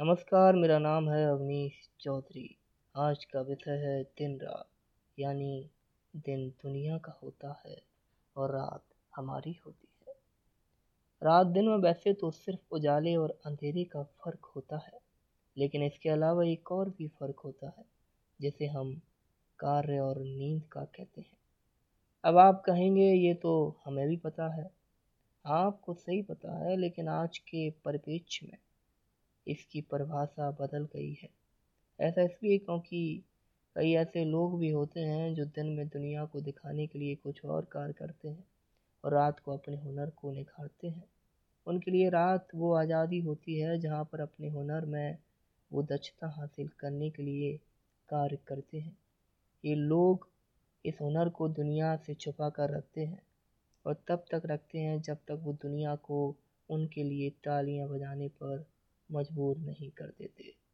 नमस्कार, मेरा नाम है अवनीश चौधरी। आज का विषय है दिन रात, यानी दिन दुनिया का होता है और रात हमारी होती है। रात दिन में वैसे तो सिर्फ़ उजाले और अंधेरे का फ़र्क होता है, लेकिन इसके अलावा एक और भी फ़र्क होता है, जिसे हम कार्य और नींद का कहते हैं। अब आप कहेंगे, ये तो हमें भी पता है। आपको सही पता है, लेकिन आज के परिप्रेक्ष्य में इसकी परिभाषा बदल गई है। ऐसा इसलिए क्योंकि कई ऐसे लोग भी होते हैं जो दिन में दुनिया को दिखाने के लिए कुछ और कार्य करते हैं और रात को अपने हुनर को निखारते हैं। उनके लिए रात वो आज़ादी होती है जहाँ पर अपने हुनर में वो दक्षता हासिल करने के लिए कार्य करते हैं। ये लोग इस हुनर को दुनिया से छुपा कर रखते हैं और तब तक रखते हैं जब तक वो दुनिया को उनके लिए तालियाँ बजाने पर मजबूर नहीं कर देते।